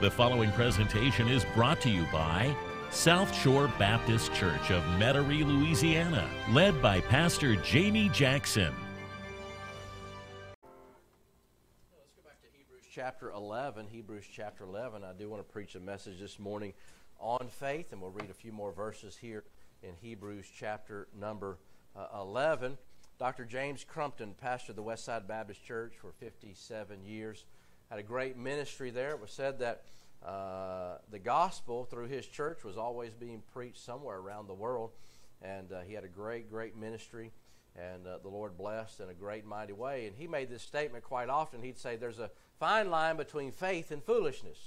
The following presentation is brought to you by South Shore Baptist Church of Metairie, Louisiana, led by Pastor Jamie Jackson. Let's go back to Hebrews chapter 11. Hebrews chapter 11. I do want to preach a message this morning on faith, and we'll read a few more verses here in Hebrews chapter number uh, 11. Dr. James Crumpton pastored the Westside Baptist Church for 57 years had a great ministry there. It was said that uh, the gospel through his church was always being preached somewhere around the world. And uh, he had a great, great ministry, and uh, the Lord blessed in a great, mighty way. And he made this statement quite often. He'd say, There's a fine line between faith and foolishness.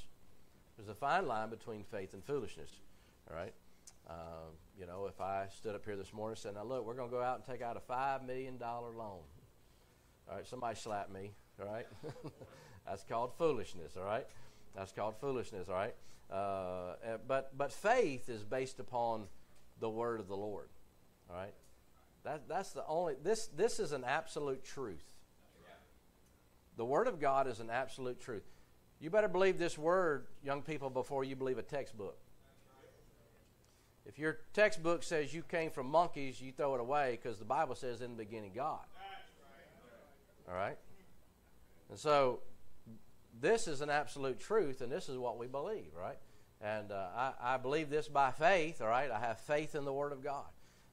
There's a fine line between faith and foolishness. All right? Uh, you know, if I stood up here this morning and said, Now look, we're going to go out and take out a $5 million loan. All right, somebody slap me. All right? That's called foolishness, all right? That's called foolishness, all right? Uh, but, but faith is based upon the word of the Lord, all right? That, that's the only, this, this is an absolute truth. The word of God is an absolute truth. You better believe this word, young people, before you believe a textbook. If your textbook says you came from monkeys, you throw it away because the Bible says in the beginning God. All right? And so this is an absolute truth, and this is what we believe, right? And uh, I, I, believe this by faith, all right? I have faith in the Word of God.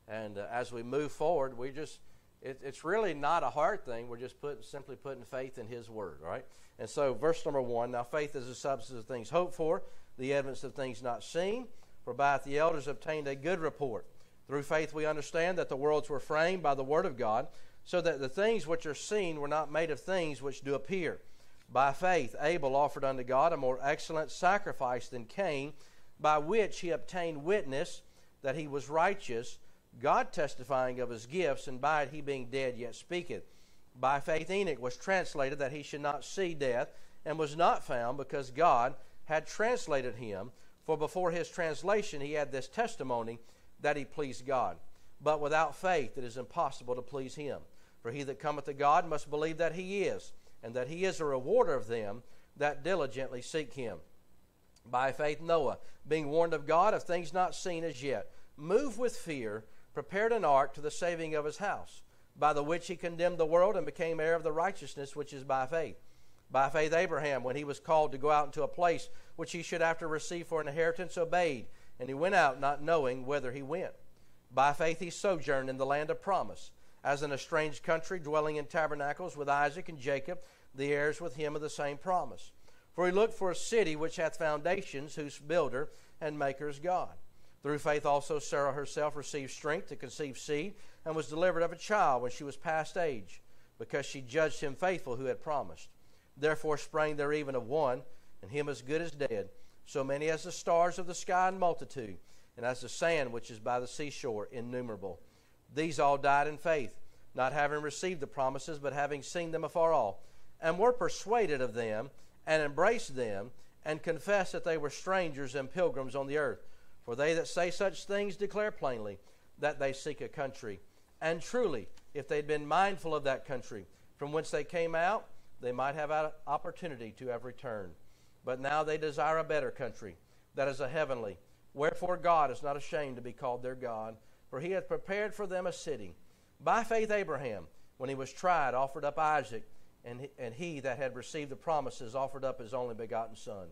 And uh, as we move forward, we just, it, it's really not a hard thing. We're just put, simply putting faith in His Word, right? And so, verse number one now faith is the substance of things hoped for, the evidence of things not seen. For by it the elders obtained a good report. Through faith we understand that the worlds were framed by the Word of God, so that the things which are seen were not made of things which do appear. By faith, Abel offered unto God a more excellent sacrifice than Cain, by which he obtained witness that he was righteous, God testifying of his gifts, and by it he being dead yet speaketh. By faith, Enoch was translated that he should not see death, and was not found, because God had translated him. For before his translation, he had this testimony that he pleased God. But without faith, it is impossible to please him. For he that cometh to God must believe that he is and that he is a rewarder of them that diligently seek him. By faith, Noah, being warned of God of things not seen as yet, moved with fear, prepared an ark to the saving of his house, by the which he condemned the world and became heir of the righteousness which is by faith. By faith, Abraham, when he was called to go out into a place which he should after receive for an inheritance, obeyed, and he went out not knowing whither he went. By faith, he sojourned in the land of promise as in a strange country, dwelling in tabernacles with Isaac and Jacob, the heirs with him of the same promise. For he looked for a city which hath foundations, whose builder and maker is God. Through faith also Sarah herself received strength to conceive seed, and was delivered of a child when she was past age, because she judged him faithful who had promised. Therefore sprang there even of one, and him as good as dead, so many as the stars of the sky in multitude, and as the sand which is by the seashore innumerable. These all died in faith, not having received the promises, but having seen them afar off, and were persuaded of them, and embraced them, and confessed that they were strangers and pilgrims on the earth. For they that say such things declare plainly that they seek a country. And truly, if they'd been mindful of that country from whence they came out, they might have had opportunity to have returned. But now they desire a better country, that is a heavenly. Wherefore God is not ashamed to be called their God for he hath prepared for them a city. By faith, Abraham, when he was tried, offered up Isaac, and he, and he that had received the promises offered up his only begotten Son,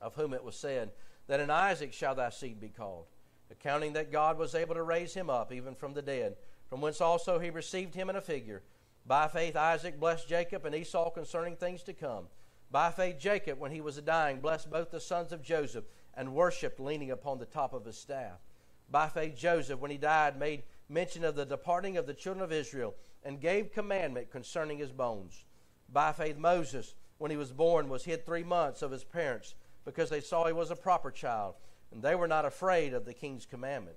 of whom it was said, That in Isaac shall thy seed be called, accounting that God was able to raise him up even from the dead, from whence also he received him in a figure. By faith, Isaac blessed Jacob and Esau concerning things to come. By faith, Jacob, when he was dying, blessed both the sons of Joseph, and worshipped leaning upon the top of his staff. By faith, Joseph, when he died, made mention of the departing of the children of Israel and gave commandment concerning his bones. By faith, Moses, when he was born, was hid three months of his parents because they saw he was a proper child, and they were not afraid of the king's commandment.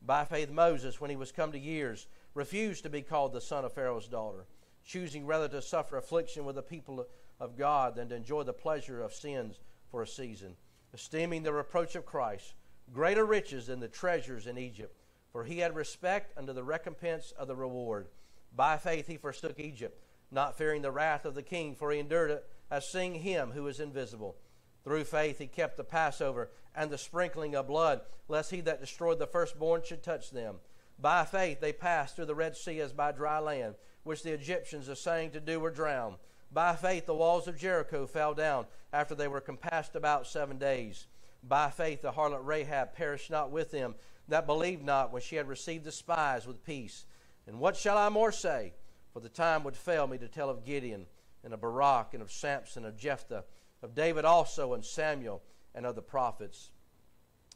By faith, Moses, when he was come to years, refused to be called the son of Pharaoh's daughter, choosing rather to suffer affliction with the people of God than to enjoy the pleasure of sins for a season, esteeming the reproach of Christ greater riches than the treasures in Egypt, for he had respect unto the recompense of the reward. By faith he forsook Egypt, not fearing the wrath of the king, for he endured it as seeing him who is invisible. Through faith he kept the Passover and the sprinkling of blood, lest he that destroyed the firstborn should touch them. By faith they passed through the Red Sea as by dry land, which the Egyptians, assaying to do, were drowned. By faith the walls of Jericho fell down after they were compassed about seven days. By faith the harlot Rahab perished not with them that believed not when she had received the spies with peace. And what shall I more say? For the time would fail me to tell of Gideon, and of Barak, and of Samson, and of Jephthah, of David also, and Samuel, and of the prophets,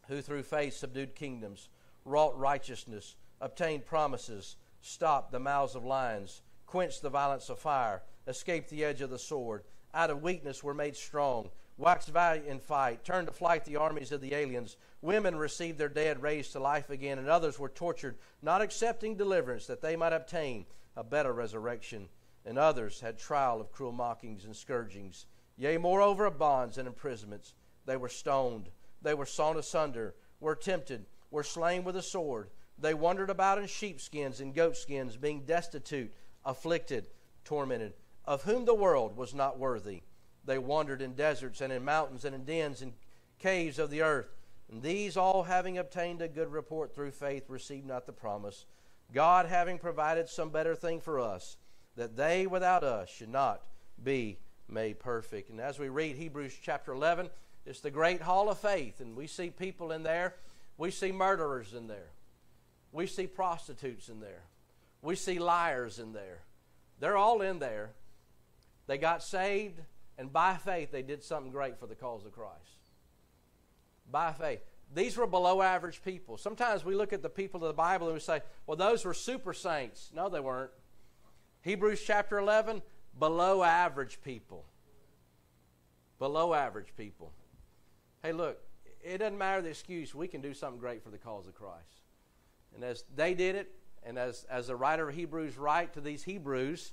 who through faith subdued kingdoms, wrought righteousness, obtained promises, stopped the mouths of lions, quenched the violence of fire, escaped the edge of the sword, out of weakness were made strong waxed valiant in fight, turned to flight the armies of the aliens. Women received their dead raised to life again, and others were tortured, not accepting deliverance that they might obtain a better resurrection. And others had trial of cruel mockings and scourgings. Yea, moreover, of bonds and imprisonments. They were stoned, they were sawn asunder, were tempted, were slain with a sword. They wandered about in sheepskins and goatskins, being destitute, afflicted, tormented, of whom the world was not worthy they wandered in deserts and in mountains and in dens and caves of the earth. And these all, having obtained a good report through faith, received not the promise. God having provided some better thing for us, that they without us should not be made perfect. And as we read Hebrews chapter 11, it's the great hall of faith, and we see people in there. We see murderers in there. We see prostitutes in there. We see liars in there. They're all in there. They got saved and by faith, they did something great for the cause of Christ. By faith. These were below average people. Sometimes we look at the people of the Bible and we say, well, those were super saints. No, they weren't. Hebrews chapter 11, below average people. Below average people. Hey, look, it doesn't matter the excuse. We can do something great for the cause of Christ. And as they did it, and as, as the writer of Hebrews write to these Hebrews,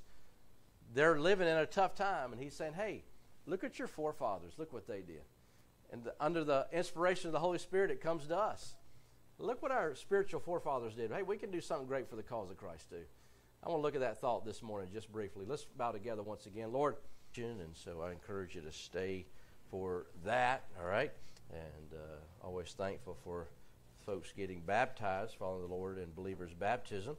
they're living in a tough time. And he's saying, hey, Look at your forefathers. Look what they did. And the, under the inspiration of the Holy Spirit, it comes to us. Look what our spiritual forefathers did. Hey, we can do something great for the cause of Christ, too. I want to look at that thought this morning just briefly. Let's bow together once again. Lord, and so I encourage you to stay for that, all right? And uh, always thankful for folks getting baptized, following the Lord in believers' baptism.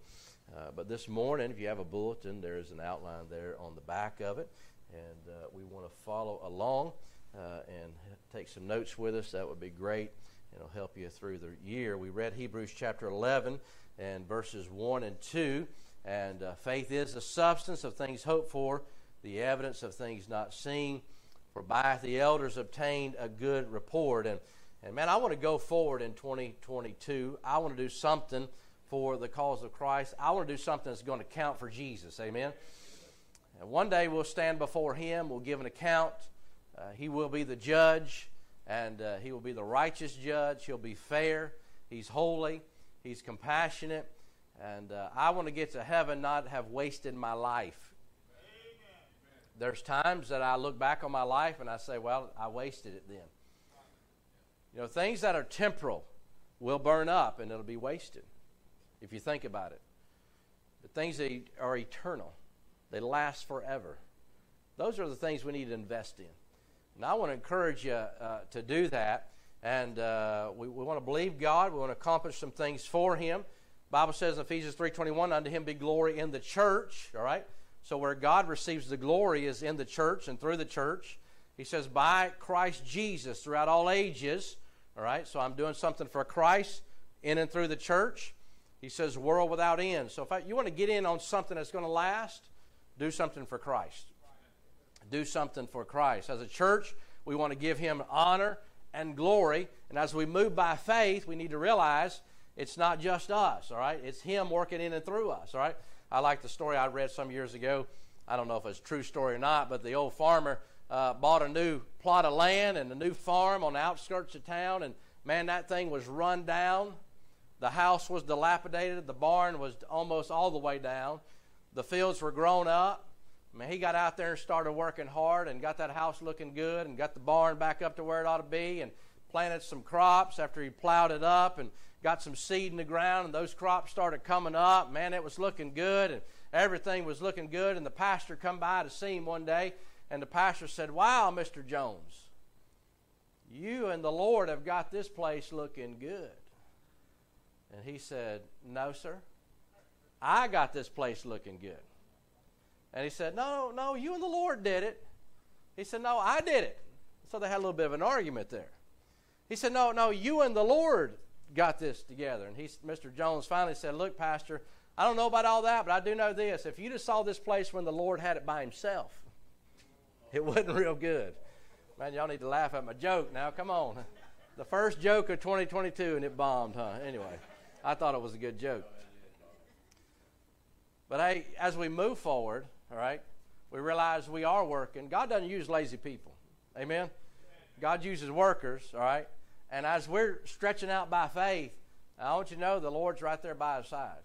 Uh, but this morning, if you have a bulletin, there's an outline there on the back of it and uh, we want to follow along uh, and take some notes with us, that would be great. It'll help you through the year. We read Hebrews chapter 11 and verses 1 and 2. And uh, faith is the substance of things hoped for, the evidence of things not seen. For by the elders obtained a good report. And, and man, I want to go forward in 2022. I want to do something for the cause of Christ. I want to do something that's going to count for Jesus. Amen. And one day we'll stand before Him, we'll give an account. Uh, he will be the judge, and uh, He will be the righteous judge. He'll be fair, He's holy, He's compassionate. And uh, I want to get to heaven, not have wasted my life. There's times that I look back on my life and I say, well, I wasted it then. You know, things that are temporal will burn up and it'll be wasted if you think about it. But things that are eternal, they last forever. Those are the things we need to invest in. And I want to encourage you uh, to do that. And uh, we, we want to believe God. We want to accomplish some things for Him. Bible says in Ephesians 3.21, unto Him be glory in the church. All right? So where God receives the glory is in the church and through the church. He says, by Christ Jesus throughout all ages. All right? So I'm doing something for Christ in and through the church. He says, world without end. So if I, you want to get in on something that's going to last, do something for Christ. Do something for Christ. As a church, we want to give Him honor and glory. And as we move by faith, we need to realize it's not just us, all right? It's Him working in and through us, all right? I like the story I read some years ago. I don't know if it's a true story or not, but the old farmer uh, bought a new plot of land and a new farm on the outskirts of town, and man, that thing was run down. The house was dilapidated. The barn was almost all the way down. The fields were grown up. I mean, he got out there and started working hard and got that house looking good and got the barn back up to where it ought to be and planted some crops after he plowed it up and got some seed in the ground and those crops started coming up. Man, it was looking good and everything was looking good. And the pastor come by to see him one day and the pastor said, Wow, Mr. Jones, You and the Lord have got this place looking good. And he said, No, sir. I got this place looking good. And he said, No, no, you and the Lord did it. He said, No, I did it. So they had a little bit of an argument there. He said, No, no, you and the Lord got this together. And he, Mr. Jones finally said, Look, Pastor, I don't know about all that, but I do know this. If you just saw this place when the Lord had it by himself, it wasn't real good. Man, y'all need to laugh at my joke now. Come on. The first joke of 2022 and it bombed, huh? Anyway, I thought it was a good joke. But hey, as we move forward, all right, we realize we are working. God doesn't use lazy people. Amen? God uses workers, all right? And as we're stretching out by faith, I want you to know the Lord's right there by our side.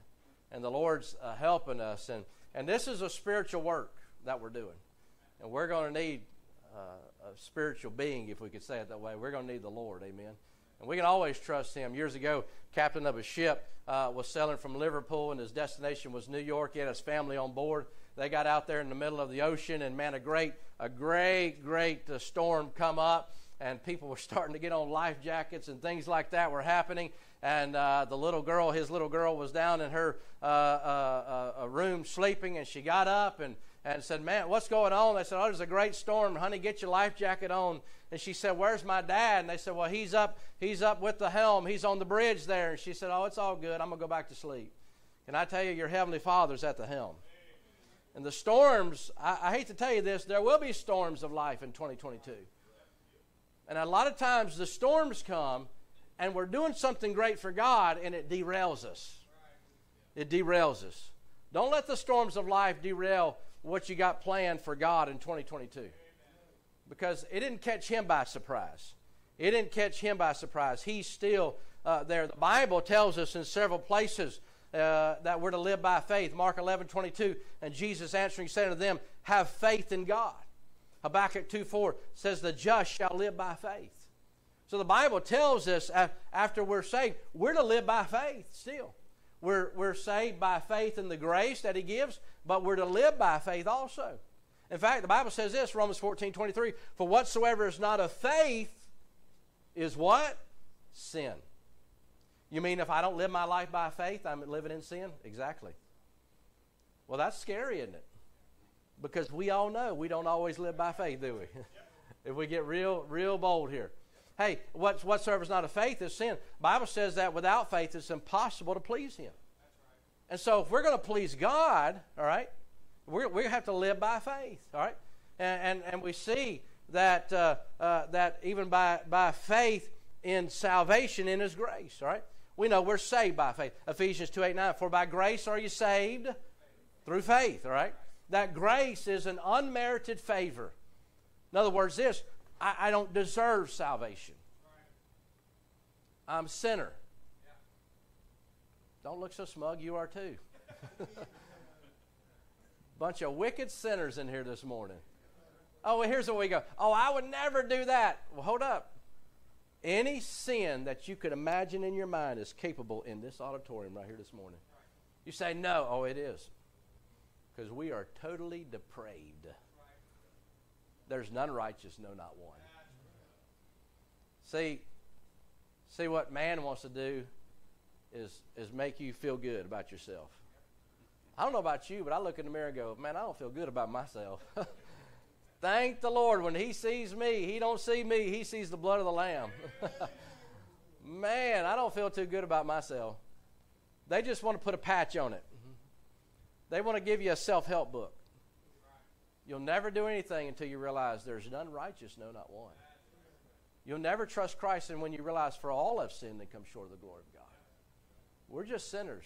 And the Lord's uh, helping us. And, and this is a spiritual work that we're doing. And we're going to need uh, a spiritual being, if we could say it that way. We're going to need the Lord. Amen. And we can always trust him. Years ago, captain of a ship uh, was sailing from Liverpool, and his destination was New York. He had his family on board. They got out there in the middle of the ocean, and man, a great, a great, great uh, storm come up, and people were starting to get on life jackets, and things like that were happening. And uh, the little girl, his little girl, was down in her uh, uh, uh, room sleeping, and she got up and and said, Man, what's going on? They said, Oh, there's a great storm. Honey, get your life jacket on. And she said, Where's my dad? And they said, Well, he's up, he's up with the helm. He's on the bridge there. And she said, Oh, it's all good. I'm gonna go back to sleep. Can I tell you, your heavenly father's at the helm. And the storms, I, I hate to tell you this, there will be storms of life in 2022. And a lot of times the storms come and we're doing something great for God and it derails us. It derails us. Don't let the storms of life derail what you got planned for God in 2022. Because it didn't catch him by surprise. It didn't catch him by surprise. He's still uh, there. The Bible tells us in several places uh, that we're to live by faith. Mark 11, 22, and Jesus answering said to them, Have faith in God. Habakkuk 2, 4 says, The just shall live by faith. So the Bible tells us after we're saved, we're to live by faith still. We're, we're saved by faith in the grace that He gives, but we're to live by faith also. In fact, the Bible says this, Romans 14, 23, For whatsoever is not of faith is what? Sin. You mean if I don't live my life by faith, I'm living in sin? Exactly. Well, that's scary, isn't it? Because we all know we don't always live by faith, do we? if we get real, real bold here. Hey, what's, whatsoever is not of faith is sin. Bible says that without faith it's impossible to please Him. And so if we're going to please God, all right, we're, we have to live by faith, all right? And, and, and we see that, uh, uh, that even by, by faith in salvation in His grace, all right? We know we're saved by faith. Ephesians 2 8 9. For by grace are you saved through faith, all right? That grace is an unmerited favor. In other words, this I, I don't deserve salvation. I'm a sinner. Don't look so smug, you are too. Bunch of wicked sinners in here this morning. Oh, well, here's where we go. Oh, I would never do that. Well, hold up. Any sin that you could imagine in your mind is capable in this auditorium right here this morning. You say, no. Oh, it is. Because we are totally depraved. There's none righteous, no, not one. See, see what man wants to do is, is make you feel good about yourself. I don't know about you, but I look in the mirror and go, man, I don't feel good about myself. Thank the Lord. When he sees me, he don't see me, he sees the blood of the lamb. man, I don't feel too good about myself. They just want to put a patch on it. They want to give you a self-help book. You'll never do anything until you realize there's none righteous, no, not one. You'll never trust Christ, and when you realize for all have sinned and come short of the glory of God. We're just sinners.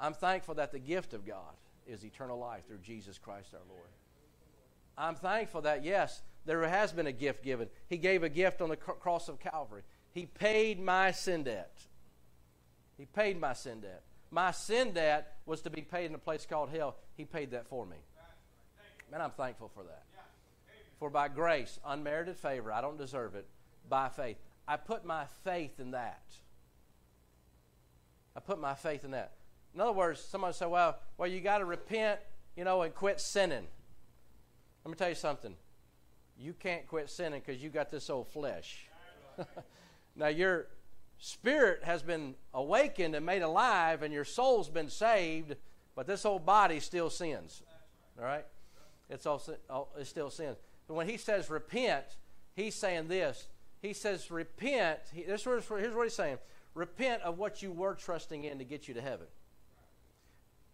I'm thankful that the gift of God is eternal life through Jesus Christ our Lord. I'm thankful that, yes, there has been a gift given. He gave a gift on the cross of Calvary. He paid my sin debt. He paid my sin debt. My sin debt was to be paid in a place called hell. He paid that for me. Man, I'm thankful for that. For by grace, unmerited favor, I don't deserve it, by faith. I put my faith in that. I put my faith in that. In other words, somebody say, well, well, you got to repent, you know, and quit sinning. Let me tell you something. You can't quit sinning because you got this old flesh. now, your spirit has been awakened and made alive, and your soul's been saved, but this old body still sins. All right? It's, all, it still sins. But when he says repent, he's saying this. He says repent. He, this here's what he's saying. Repent of what you were trusting in to get you to heaven.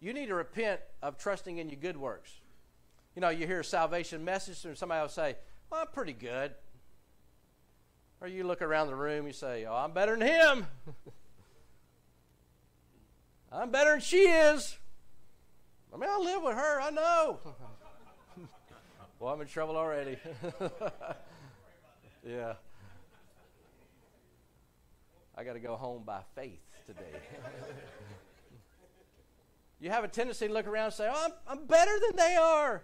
You need to repent of trusting in your good works. You know, you hear a salvation message, and somebody will say, Well, I'm pretty good. Or you look around the room, you say, Oh, I'm better than him. I'm better than she is. I mean, I live with her, I know. well, I'm in trouble already. yeah. I got to go home by faith today. you have a tendency to look around and say, Oh, I'm, I'm better than they are.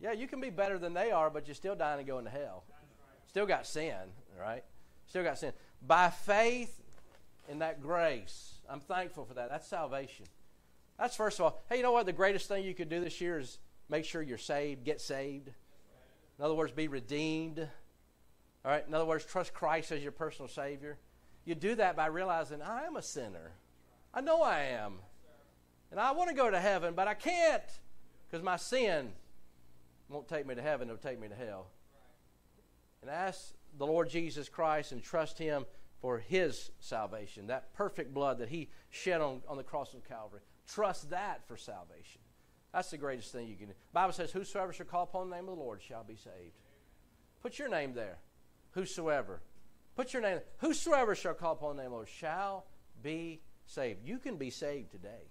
Yeah, you can be better than they are, but you're still dying and going to hell. Still got sin, right? Still got sin. By faith in that grace, I'm thankful for that. That's salvation. That's first of all. Hey, you know what? The greatest thing you could do this year is make sure you're saved, get saved. In other words, be redeemed. All right? In other words, trust Christ as your personal Savior. You do that by realizing I am a sinner. I know I am. And I want to go to heaven, but I can't because my sin won't take me to heaven, it'll take me to hell. And ask the Lord Jesus Christ and trust Him for His salvation, that perfect blood that He shed on, on the cross of Calvary. Trust that for salvation. That's the greatest thing you can do. The Bible says, Whosoever shall call upon the name of the Lord shall be saved. Put your name there. Whosoever. Put your name. Whosoever shall call upon the name of the Lord shall be saved. You can be saved today.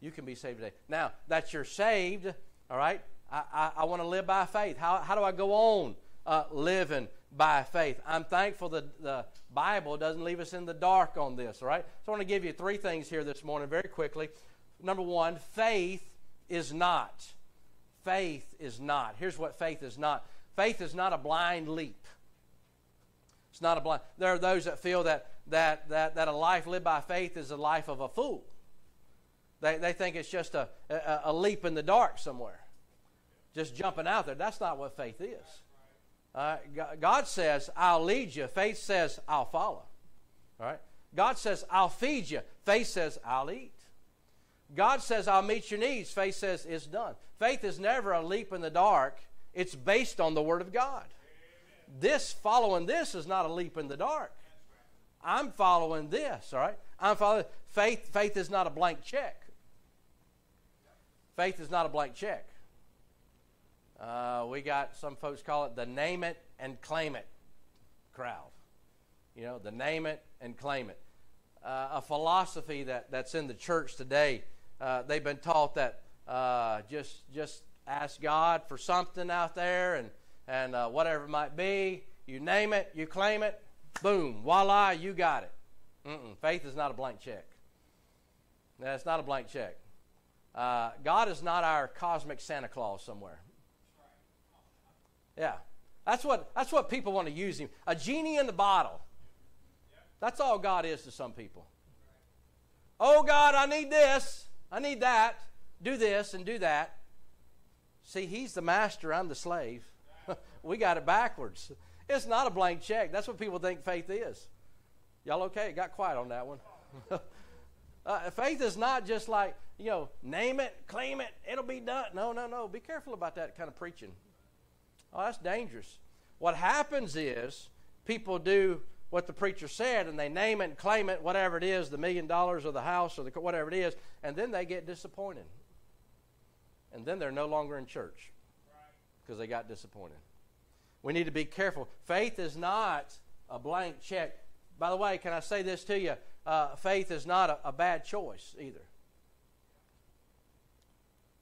You can be saved today. Now, that you're saved, all right, I, I, I want to live by faith. How, how do I go on uh, living by faith? I'm thankful that the Bible doesn't leave us in the dark on this, all right? So I want to give you three things here this morning very quickly. Number one, faith is not. Faith is not. Here's what faith is not faith is not a blind leap. It's not a blind. There are those that feel that, that, that, that a life lived by faith is a life of a fool. They, they think it's just a, a, a leap in the dark somewhere just jumping out there. That's not what faith is. Uh, God says, I'll lead you. Faith says, I'll follow. All right? God says, I'll feed you. Faith says, I'll eat. God says, I'll meet your needs. Faith says, it's done. Faith is never a leap in the dark, it's based on the Word of God. This, following this, is not a leap in the dark. I'm following this, all right? I'm following faith. Faith is not a blank check. Faith is not a blank check. Uh, we got some folks call it the name it and claim it crowd. You know, the name it and claim it. Uh, a philosophy that, that's in the church today. Uh, they've been taught that uh, just just ask God for something out there and and uh, whatever it might be, you name it, you claim it, boom, voila, you got it. Mm-mm. Faith is not a blank check. That's not a blank check. Uh, God is not our cosmic Santa Claus somewhere. Yeah. That's what, that's what people want to use him. A genie in the bottle. That's all God is to some people. Oh, God, I need this. I need that. Do this and do that. See, he's the master, I'm the slave. we got it backwards. It's not a blank check. That's what people think faith is. Y'all okay? It got quiet on that one. uh, faith is not just like, you know, name it, claim it, it'll be done. No, no, no. Be careful about that kind of preaching. Oh, that's dangerous. What happens is people do what the preacher said and they name it and claim it, whatever it is, the million dollars or the house or the, whatever it is, and then they get disappointed. And then they're no longer in church because they got disappointed. We need to be careful. Faith is not a blank check. By the way, can I say this to you? Uh, faith is not a, a, bad choice either.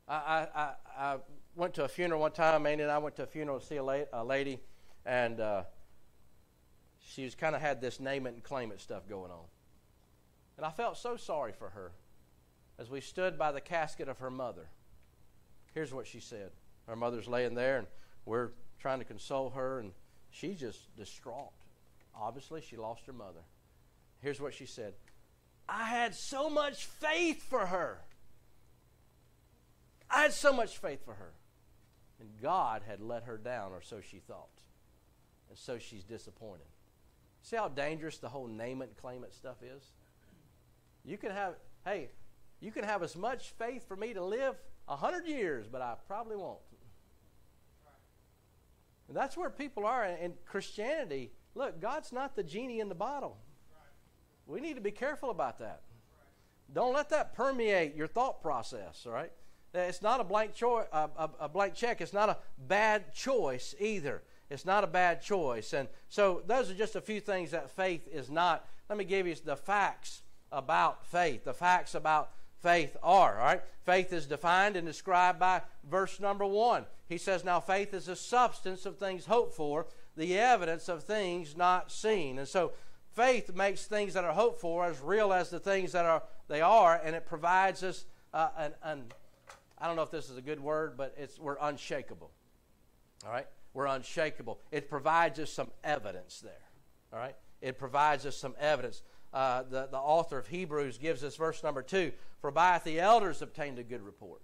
I, I, I, went to a funeral one time. Andy and I went to a funeral to see a, la- a lady, and uh, she's kind of had this name it and claim it stuff going on. And I felt so sorry for her as we stood by the casket of her mother. Here's what she said. Her mother's laying there, and we're trying to console her, and she's just distraught. Obviously, she lost her mother. Here's what she said I had so much faith for her. I had so much faith for her. And God had let her down, or so she thought. And so she's disappointed. See how dangerous the whole name it, claim it stuff is? You can have, hey, you can have as much faith for me to live a hundred years, but I probably won't. And that's where people are in Christianity. Look, God's not the genie in the bottle. We need to be careful about that. Don't let that permeate your thought process, all right? It's not a blank, cho- a, a, a blank check. It's not a bad choice either. It's not a bad choice. And so those are just a few things that faith is not. Let me give you the facts about faith. The facts about faith are, all right? Faith is defined and described by verse number one. He says, Now faith is the substance of things hoped for, the evidence of things not seen. And so faith makes things that are hoped for as real as the things that are they are, and it provides us uh, an, an I don't know if this is a good word, but it's we're unshakable. All right? We're unshakable. It provides us some evidence there. All right? It provides us some evidence. Uh, the, the author of Hebrews gives us verse number two For by it the elders obtained a good report.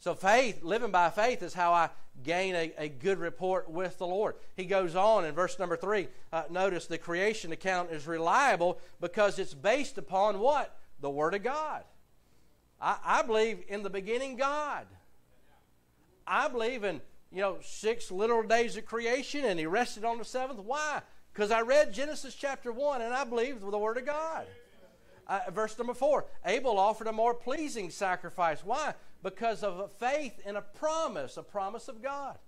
So, faith, living by faith, is how I gain a, a good report with the Lord. He goes on in verse number three. Uh, notice the creation account is reliable because it's based upon what? The Word of God. I, I believe in the beginning God. I believe in, you know, six literal days of creation and he rested on the seventh. Why? Because I read Genesis chapter 1 and I believed the Word of God. Uh, verse number 4 Abel offered a more pleasing sacrifice. Why? Because of a faith in a promise, a promise of God.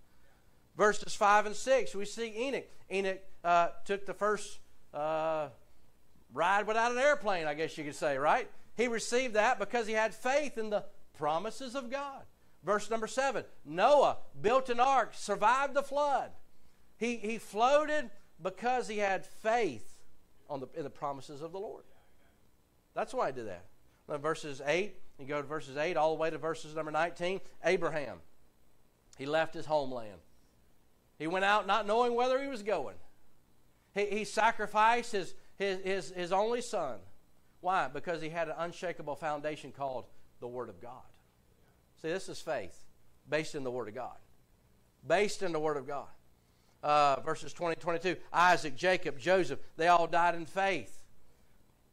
Verses 5 and 6, we see Enoch. Enoch uh, took the first uh, ride without an airplane, I guess you could say, right? He received that because he had faith in the promises of God. Verse number seven Noah built an ark, survived the flood. He, he floated because he had faith on the, in the promises of the Lord. That's why he did that. Verses 8, you go to verses 8 all the way to verses number 19. Abraham, he left his homeland. He went out not knowing whether he was going. He, he sacrificed his, his, his, his only son why? Because he had an unshakable foundation called the Word of God. See, this is faith based in the Word of God. Based in the Word of God. Uh, verses 20 22 Isaac, Jacob, Joseph, they all died in faith.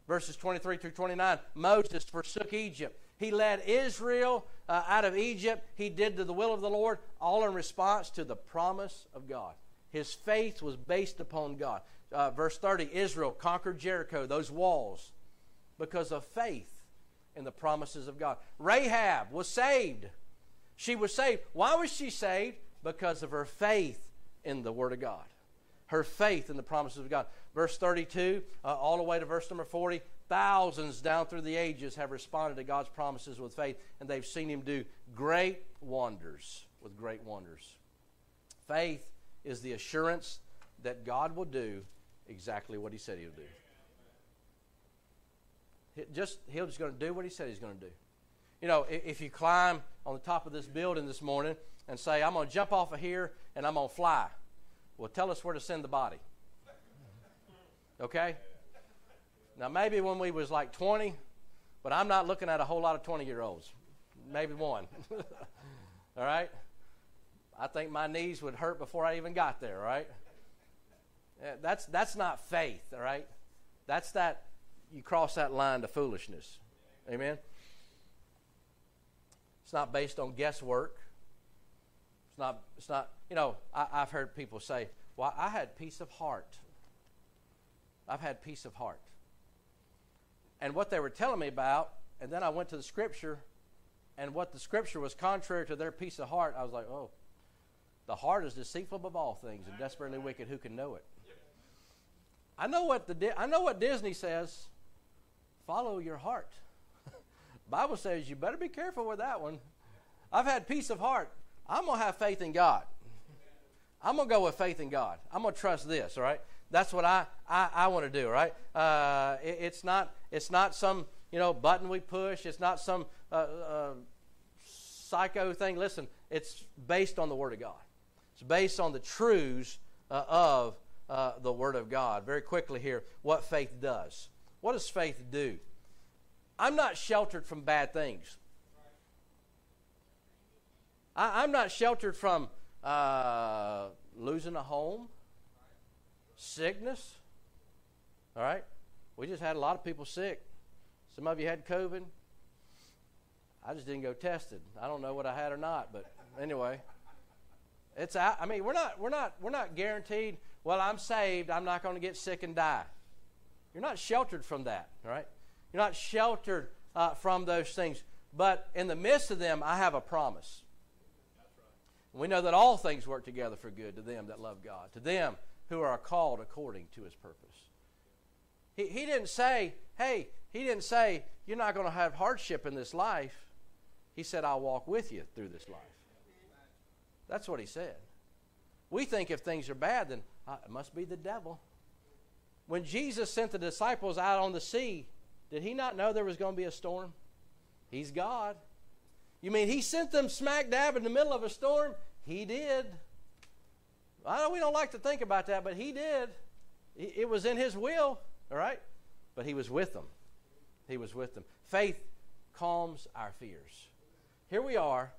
Verses 23 through 29 Moses forsook Egypt. He led Israel uh, out of Egypt. He did to the will of the Lord, all in response to the promise of God. His faith was based upon God. Uh, verse 30 Israel conquered Jericho, those walls because of faith in the promises of God. Rahab was saved. She was saved. Why was she saved? Because of her faith in the Word of God. Her faith in the promises of God. Verse 32, uh, all the way to verse number 40, thousands down through the ages have responded to God's promises with faith, and they've seen Him do great wonders with great wonders. Faith is the assurance that God will do exactly what He said He'll do just he's just going to do what he said he's going to do. You know, if, you climb on the top of this building this morning and say, I'm going to jump off of here and I'm going to fly, well, tell us where to send the body. Okay? Now, maybe when we was like 20, but I'm not looking at a whole lot of 20 year olds. Maybe one. all right? I think my knees would hurt before I even got there, right? That's, that's not faith, all right? That's that you cross that line to foolishness. Amen? It's not based on guesswork. It's not, it's not you know, I, I've heard people say, well, I had peace of heart. I've had peace of heart. And what they were telling me about, and then I went to the scripture, and what the scripture was contrary to their peace of heart, I was like, oh, the heart is deceitful above all things and desperately wicked. Who can know it? I know what the I know what Disney says follow your heart. Bible says you better be careful with that one. I've had peace of heart. I'm going to have faith in God. I'm going to go with faith in God. I'm going to trust this, all right? That's what I, I, I want to do, right? Uh, it, it's, not, it's not some, you know, button we push. It's not some uh, uh, psycho thing. Listen, it's based on the Word of God. It's based on the truths uh, of uh, the Word of God. Very quickly here, what faith does. What does faith do? I'm not sheltered from bad things. I, am not sheltered from uh, losing a home, sickness, All right? We just had a lot of people sick. Some of you had COVID. I just didn't go tested. I don't know what I had or not, but anyway, it's. I mean, we're not we're not we're not guaranteed. Well, I'm saved. I'm not going to get sick and die. You're not sheltered from that, right? You're not sheltered uh, from those things. But in the midst of them, I have a promise. We know that all things work together for good to them that love God, to them who are called according to his purpose. He, he didn't say, hey, he didn't say, you're not going to have hardship in this life. He said, I'll walk with you through this life. That's what he said. We think if things are bad, then uh, it must be the devil. When Jesus sent the disciples out on the sea, did he not know there was going to be a storm? He's God. You mean he sent them smack dab in the middle of a storm? He did. I know we don't like to think about that, but he did. It was in his will, all right? But he was with them. He was with them. Faith calms our fears. Here we are.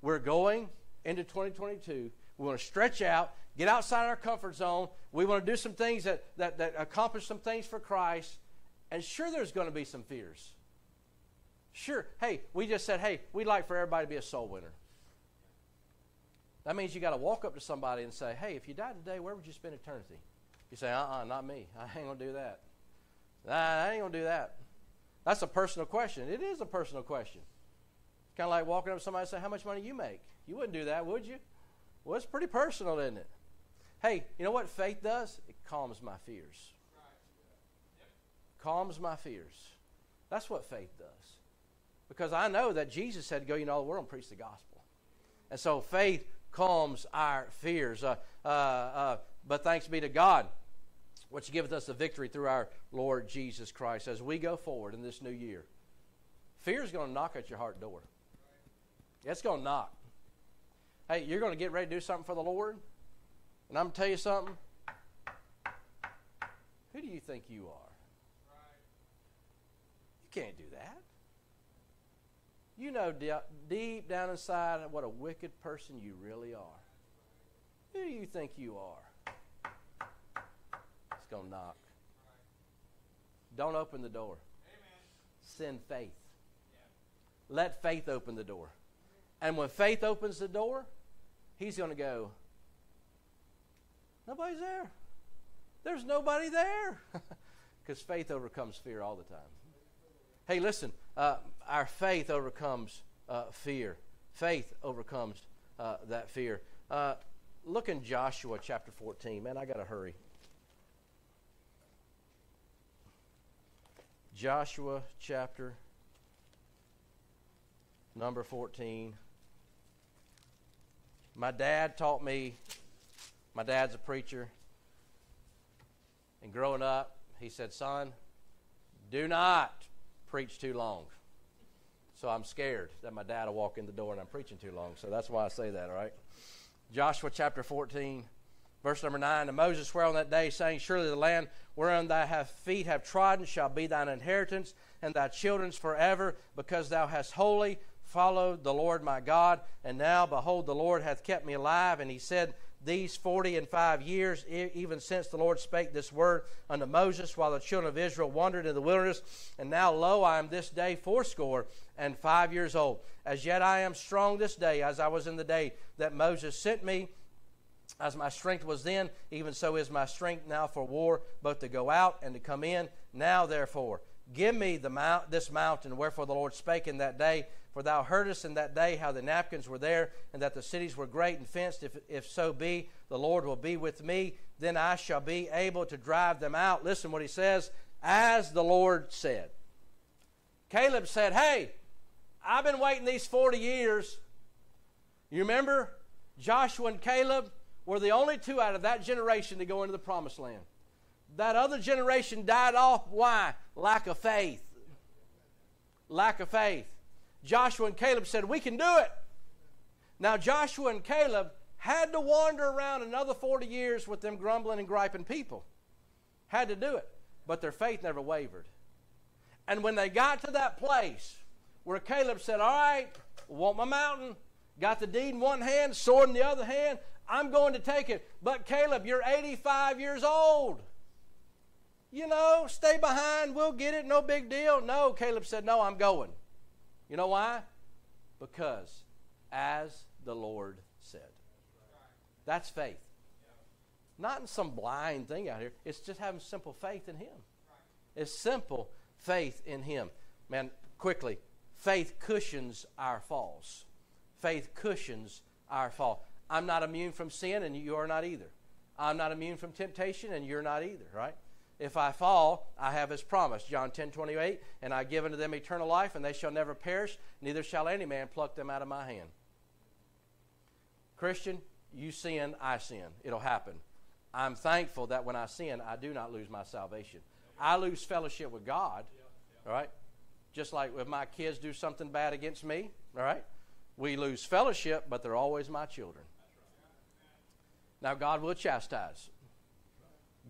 We're going into 2022. We want to stretch out, get outside our comfort zone. We want to do some things that, that, that accomplish some things for Christ. And sure, there's going to be some fears. Sure. Hey, we just said, hey, we'd like for everybody to be a soul winner. That means you got to walk up to somebody and say, hey, if you died today, where would you spend eternity? You say, uh uh-uh, uh not me. I ain't going to do that. Nah, I ain't going to do that. That's a personal question. It is a personal question. It's kind of like walking up to somebody and say, how much money you make? You wouldn't do that, would you? Well, it's pretty personal, isn't it? Hey, you know what faith does? It calms my fears. Calms my fears. That's what faith does. Because I know that Jesus said, Go you know all the world and preach the gospel. And so faith calms our fears. Uh, uh, uh, but thanks be to God, which giveth us the victory through our Lord Jesus Christ as we go forward in this new year. Fear is going to knock at your heart door. It's going to knock. Hey, you're going to get ready to do something for the Lord? And I'm going to tell you something. Who do you think you are? You can't do that. You know deep down inside what a wicked person you really are. Who do you think you are? It's going to knock. Don't open the door. Send faith. Let faith open the door. And when faith opens the door, he's going to go, Nobody's there. There's nobody there. Because faith overcomes fear all the time. Hey, listen, uh, our faith overcomes uh, fear. Faith overcomes uh, that fear. Uh, look in Joshua chapter 14. Man, I got to hurry. Joshua chapter number 14. My dad taught me, my dad's a preacher, and growing up, he said, Son, do not preach too long. So I'm scared that my dad will walk in the door and I'm preaching too long. So that's why I say that, all right? Joshua chapter 14, verse number 9. And Moses swore on that day, saying, Surely the land wherein thy feet have trodden shall be thine inheritance, and thy children's forever, because thou hast wholly followed the Lord my God. And now, behold, the Lord hath kept me alive. And he said, These forty and five years, even since the Lord spake this word unto Moses, while the children of Israel wandered in the wilderness. And now, lo, I am this day fourscore and five years old. As yet I am strong this day, as I was in the day that Moses sent me. As my strength was then, even so is my strength now for war, both to go out and to come in. Now, therefore, give me the mount, this mountain, wherefore the Lord spake in that day for thou heardest in that day how the Anakims were there, and that the cities were great and fenced. If, if so be, the Lord will be with me, then I shall be able to drive them out. Listen what he says, as the Lord said. Caleb said, Hey, I've been waiting these 40 years. You remember? Joshua and Caleb were the only two out of that generation to go into the promised land. That other generation died off. Why? Lack of faith. Lack of faith. Joshua and Caleb said, We can do it. Now, Joshua and Caleb had to wander around another 40 years with them grumbling and griping people. Had to do it. But their faith never wavered. And when they got to that place where Caleb said, All right, want my mountain, got the deed in one hand, sword in the other hand, I'm going to take it. But Caleb, you're 85 years old. you know, stay behind, we'll get it, no big deal. No, Caleb said, no, I'm going. You know why? Because as the Lord said. That's faith. Not in some blind thing out here. It's just having simple faith in Him. It's simple faith in Him. Man, quickly, faith cushions our falls. Faith cushions our fall. I'm not immune from sin, and you are not either. I'm not immune from temptation, and you're not either, right? If I fall, I have his promise. John 10 28, and I give unto them eternal life, and they shall never perish, neither shall any man pluck them out of my hand. Christian, you sin, I sin. It'll happen. I'm thankful that when I sin, I do not lose my salvation. I lose fellowship with God, all right? Just like if my kids do something bad against me, all right? We lose fellowship, but they're always my children. Now, God will chastise.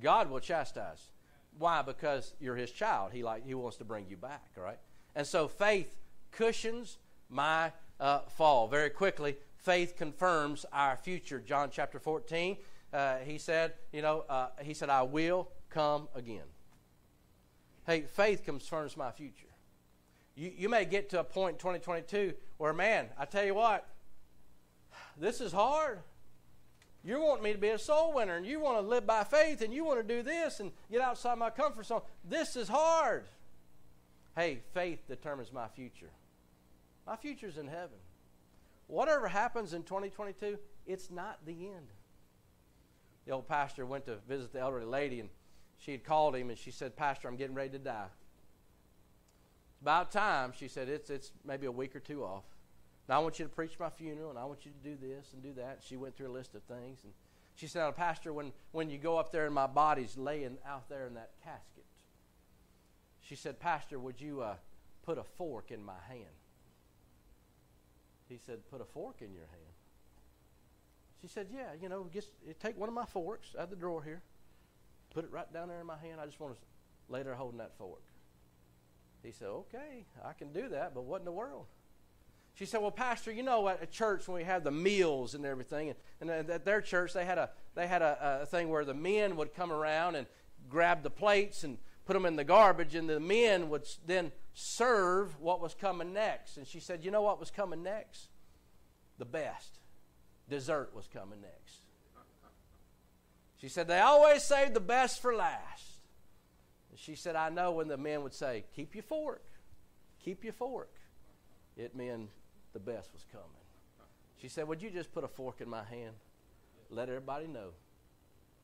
God will chastise. Why? Because you're His child. He like He wants to bring you back. right? And so faith cushions my uh, fall. Very quickly, faith confirms our future. John chapter 14. Uh, he said, you know, uh, he said, I will come again. Hey, faith confirms my future. You, you may get to a point in 2022 where, man, I tell you what, this is hard. You want me to be a soul winner, and you want to live by faith, and you want to do this and get outside my comfort zone. This is hard. Hey, faith determines my future. My future's in heaven. Whatever happens in 2022, it's not the end. The old pastor went to visit the elderly lady, and she had called him, and she said, Pastor, I'm getting ready to die. It's about time, she said, it's, it's maybe a week or two off. Now I want you to preach my funeral, and I want you to do this and do that. She went through a list of things, and she said, Pastor, when, when you go up there and my body's laying out there in that casket, she said, Pastor, would you uh, put a fork in my hand? He said, Put a fork in your hand. She said, Yeah, you know, just take one of my forks out of the drawer here, put it right down there in my hand. I just want to lay there holding that fork. He said, Okay, I can do that, but what in the world? She said, "Well, Pastor, you know, at a church when we have the meals and everything, and, and at their church they had a they had a, a thing where the men would come around and grab the plates and put them in the garbage, and the men would then serve what was coming next." And she said, "You know what was coming next? The best dessert was coming next." She said, "They always save the best for last." And she said, "I know when the men would say, "Keep your fork, keep your fork." It meant the best was coming. She said, Would you just put a fork in my hand? Let everybody know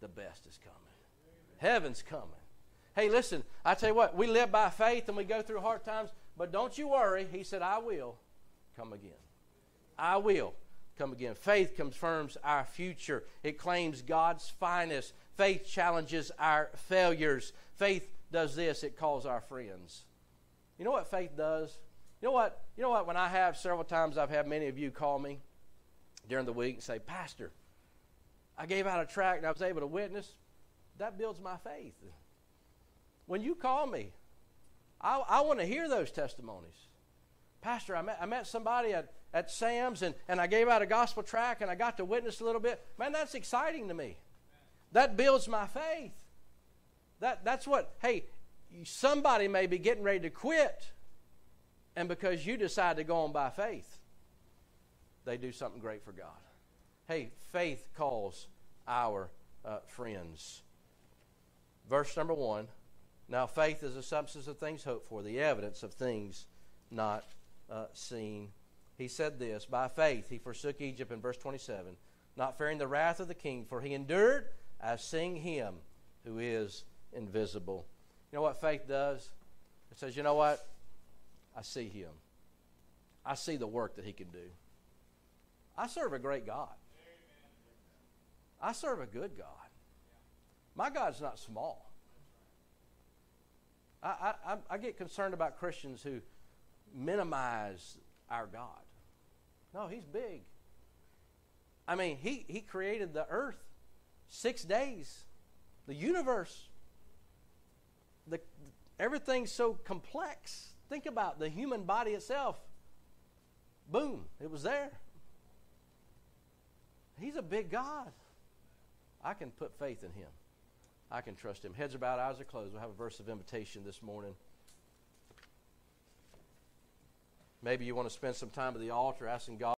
the best is coming. Heaven's coming. Hey, listen, I tell you what, we live by faith and we go through hard times, but don't you worry. He said, I will come again. I will come again. Faith confirms our future, it claims God's finest. Faith challenges our failures. Faith does this it calls our friends. You know what faith does? You know what? You know what? When I have several times, I've had many of you call me during the week and say, Pastor, I gave out a tract and I was able to witness. That builds my faith. When you call me, I, I want to hear those testimonies. Pastor, I met, I met somebody at, at Sam's and, and I gave out a gospel tract and I got to witness a little bit. Man, that's exciting to me. That builds my faith. That, that's what, hey, somebody may be getting ready to quit and because you decide to go on by faith, they do something great for God. Hey, faith calls our uh, friends. Verse number one. Now, faith is the substance of things hoped for, the evidence of things not uh, seen. He said this By faith he forsook Egypt in verse 27, not fearing the wrath of the king, for he endured as seeing him who is invisible. You know what faith does? It says, you know what? I see him. I see the work that he can do. I serve a great God. I serve a good God. My God's not small. I, I, I get concerned about Christians who minimize our God. No, he's big. I mean, he, he created the earth six days, the universe. The, everything's so complex. Think about the human body itself. Boom, it was there. He's a big God. I can put faith in him. I can trust Him. Heads are bowed, eyes are closed. We'll have a verse of invitation this morning. Maybe you want to spend some time at the altar asking God.